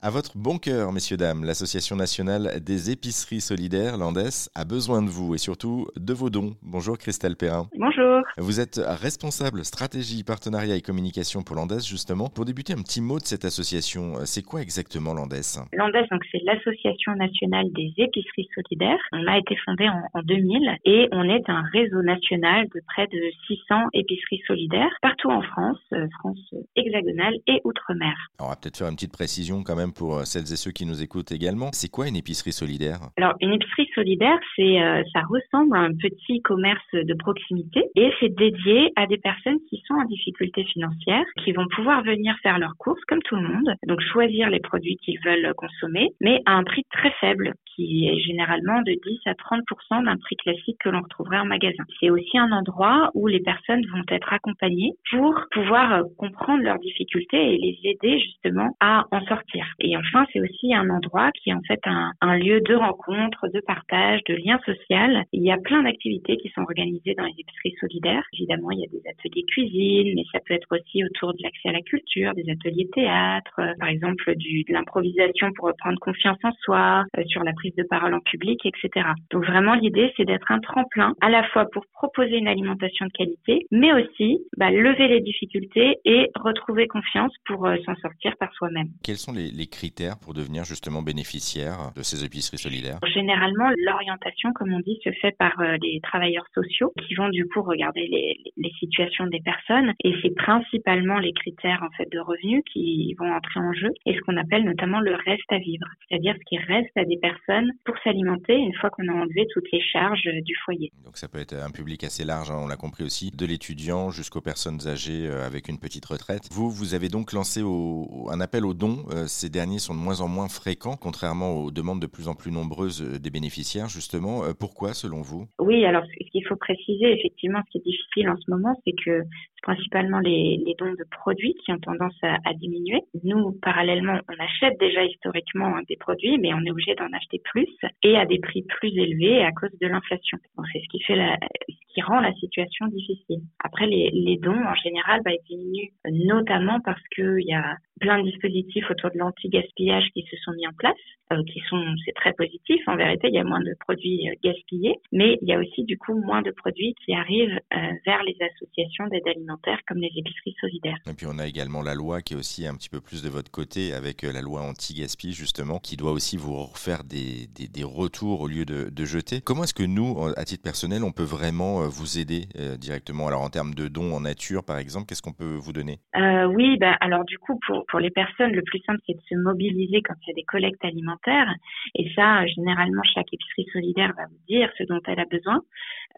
À votre bon cœur, messieurs, dames, l'Association nationale des épiceries solidaires, l'ANDES, a besoin de vous et surtout de vos dons. Bonjour Christelle Perrin. Bonjour. Vous êtes responsable stratégie, partenariat et communication pour l'ANDES, justement. Pour débuter, un petit mot de cette association. C'est quoi exactement l'ANDES? L'ANDES, donc, c'est l'Association nationale des épiceries solidaires. On a été fondé en, en 2000 et on est un réseau national de près de 600 épiceries solidaires partout en France, euh, France hexagonale et outre-mer. On va peut-être faire une petite précision quand même pour euh, celles et ceux qui nous écoutent également. C'est quoi une épicerie solidaire? Alors, une épicerie solidaire, c'est euh, ça ressemble à un petit commerce de proximité et c'est dédié à des personnes qui sont en difficulté financière, qui vont pouvoir venir faire leurs courses comme tout le monde, donc choisir les produits qu'ils veulent consommer, mais à un prix très faible, qui est généralement de 10 à 30 d'un prix classique que l'on retrouverait en magasin. C'est aussi un endroit où les personnes vont être accompagnées pour pouvoir euh, comprendre leurs difficultés et les aider justement à en sortir. Et enfin, c'est aussi un endroit qui est en fait un, un, lieu de rencontre, de partage, de lien social. Il y a plein d'activités qui sont organisées dans les épiceries solidaires. Évidemment, il y a des ateliers cuisine, mais ça peut être aussi autour de l'accès à la culture, des ateliers théâtre, euh, par exemple du, de l'improvisation pour prendre confiance en soi, euh, sur la prise de parole en public, etc. Donc vraiment, l'idée, c'est d'être un tremplin à la fois pour proposer une alimentation de qualité, mais aussi bah, lever les difficultés et retrouver confiance pour euh, s'en sortir par soi-même. Quels sont les, les critères pour devenir justement bénéficiaire de ces épiceries solidaires? Généralement, l'orientation, comme on dit, se fait par euh, les travailleurs sociaux qui vont du coup regarder les, les situations des personnes et c'est principalement les critères en fait de revenus qui vont entrer en jeu et ce qu'on appelle notamment le reste à vivre, c'est-à-dire ce qui reste à des personnes pour s'alimenter une fois qu'on a enlevé toutes les charges euh, du foyer. Donc ça peut être un public assez large, hein, on l'a compris aussi, de l'étudiant jusqu'aux personnes âgées euh, avec une petite retraite. Vous, vous avez donc lancé au, un appel aux dons ces derniers sont de moins en moins fréquents, contrairement aux demandes de plus en plus nombreuses euh, des bénéficiaires, justement. Euh, pourquoi, selon vous? Oui, alors ce qu'il faut préciser, effectivement, ce qui est difficile en ce moment, c'est que c'est principalement les, les, dons de produits qui ont tendance à, à, diminuer. Nous, parallèlement, on achète déjà historiquement hein, des produits, mais on est obligé d'en acheter plus et à des prix plus élevés à cause de l'inflation. C'est ce qui rend la situation difficile. Après, les, dons en général bah, ils diminuent notamment parce qu'il y a plein de dispositifs autour de l'anti-gaspillage qui se sont mis en place, euh, qui sont, c'est très positif. En vérité, il y a moins de produits euh, gaspillés, mais il y a aussi du coup moins de produits qui arrivent euh, vers les associations d'aide alimentaire comme les épiceries solidaires. Et puis on a également la loi qui est aussi un petit peu plus de votre côté avec la loi anti-gaspi justement, qui doit aussi vous refaire des, des, des retours au lieu de, de jeter. Comment est-ce que nous, à titre personnel, on peut vraiment vous aider directement? Alors en termes de dons en nature, par exemple, qu'est-ce qu'on peut vous donner? Oui, bah, alors du coup, pour, les personnes, le plus simple, c'est de se mobiliser quand il y a des collectes alimentaires. Et ça, généralement, chaque épicerie solidaire va vous dire ce dont elle a besoin,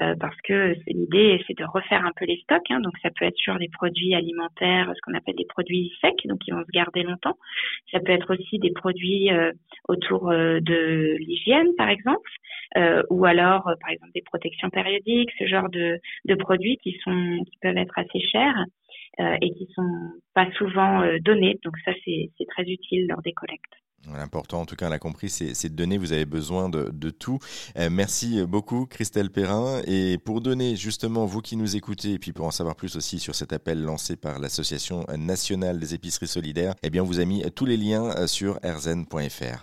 euh, parce que l'idée, c'est de refaire un peu les stocks. Hein. donc, ça peut être sur des produits alimentaires, ce qu'on appelle des produits secs, donc qui vont se garder longtemps. Ça peut être aussi des produits euh, autour euh, de l'hygiène, par exemple, euh, ou alors, euh, par exemple, des protections périodiques, ce genre de, produits qui sont qui peuvent être assez chers euh, et qui sont pas souvent donnés. Donc ça, c'est très utile lors des collectes. L'important, en tout cas, on l'a compris, c'est de donner. Vous avez besoin de, tout. Merci beaucoup, Christelle Perrin. Et pour donner, justement, vous qui nous écoutez, et puis pour en savoir plus aussi sur cet appel lancé par l'Association nationale des épiceries solidaires, eh bien, on vous a mis tous les liens sur rzn.fr.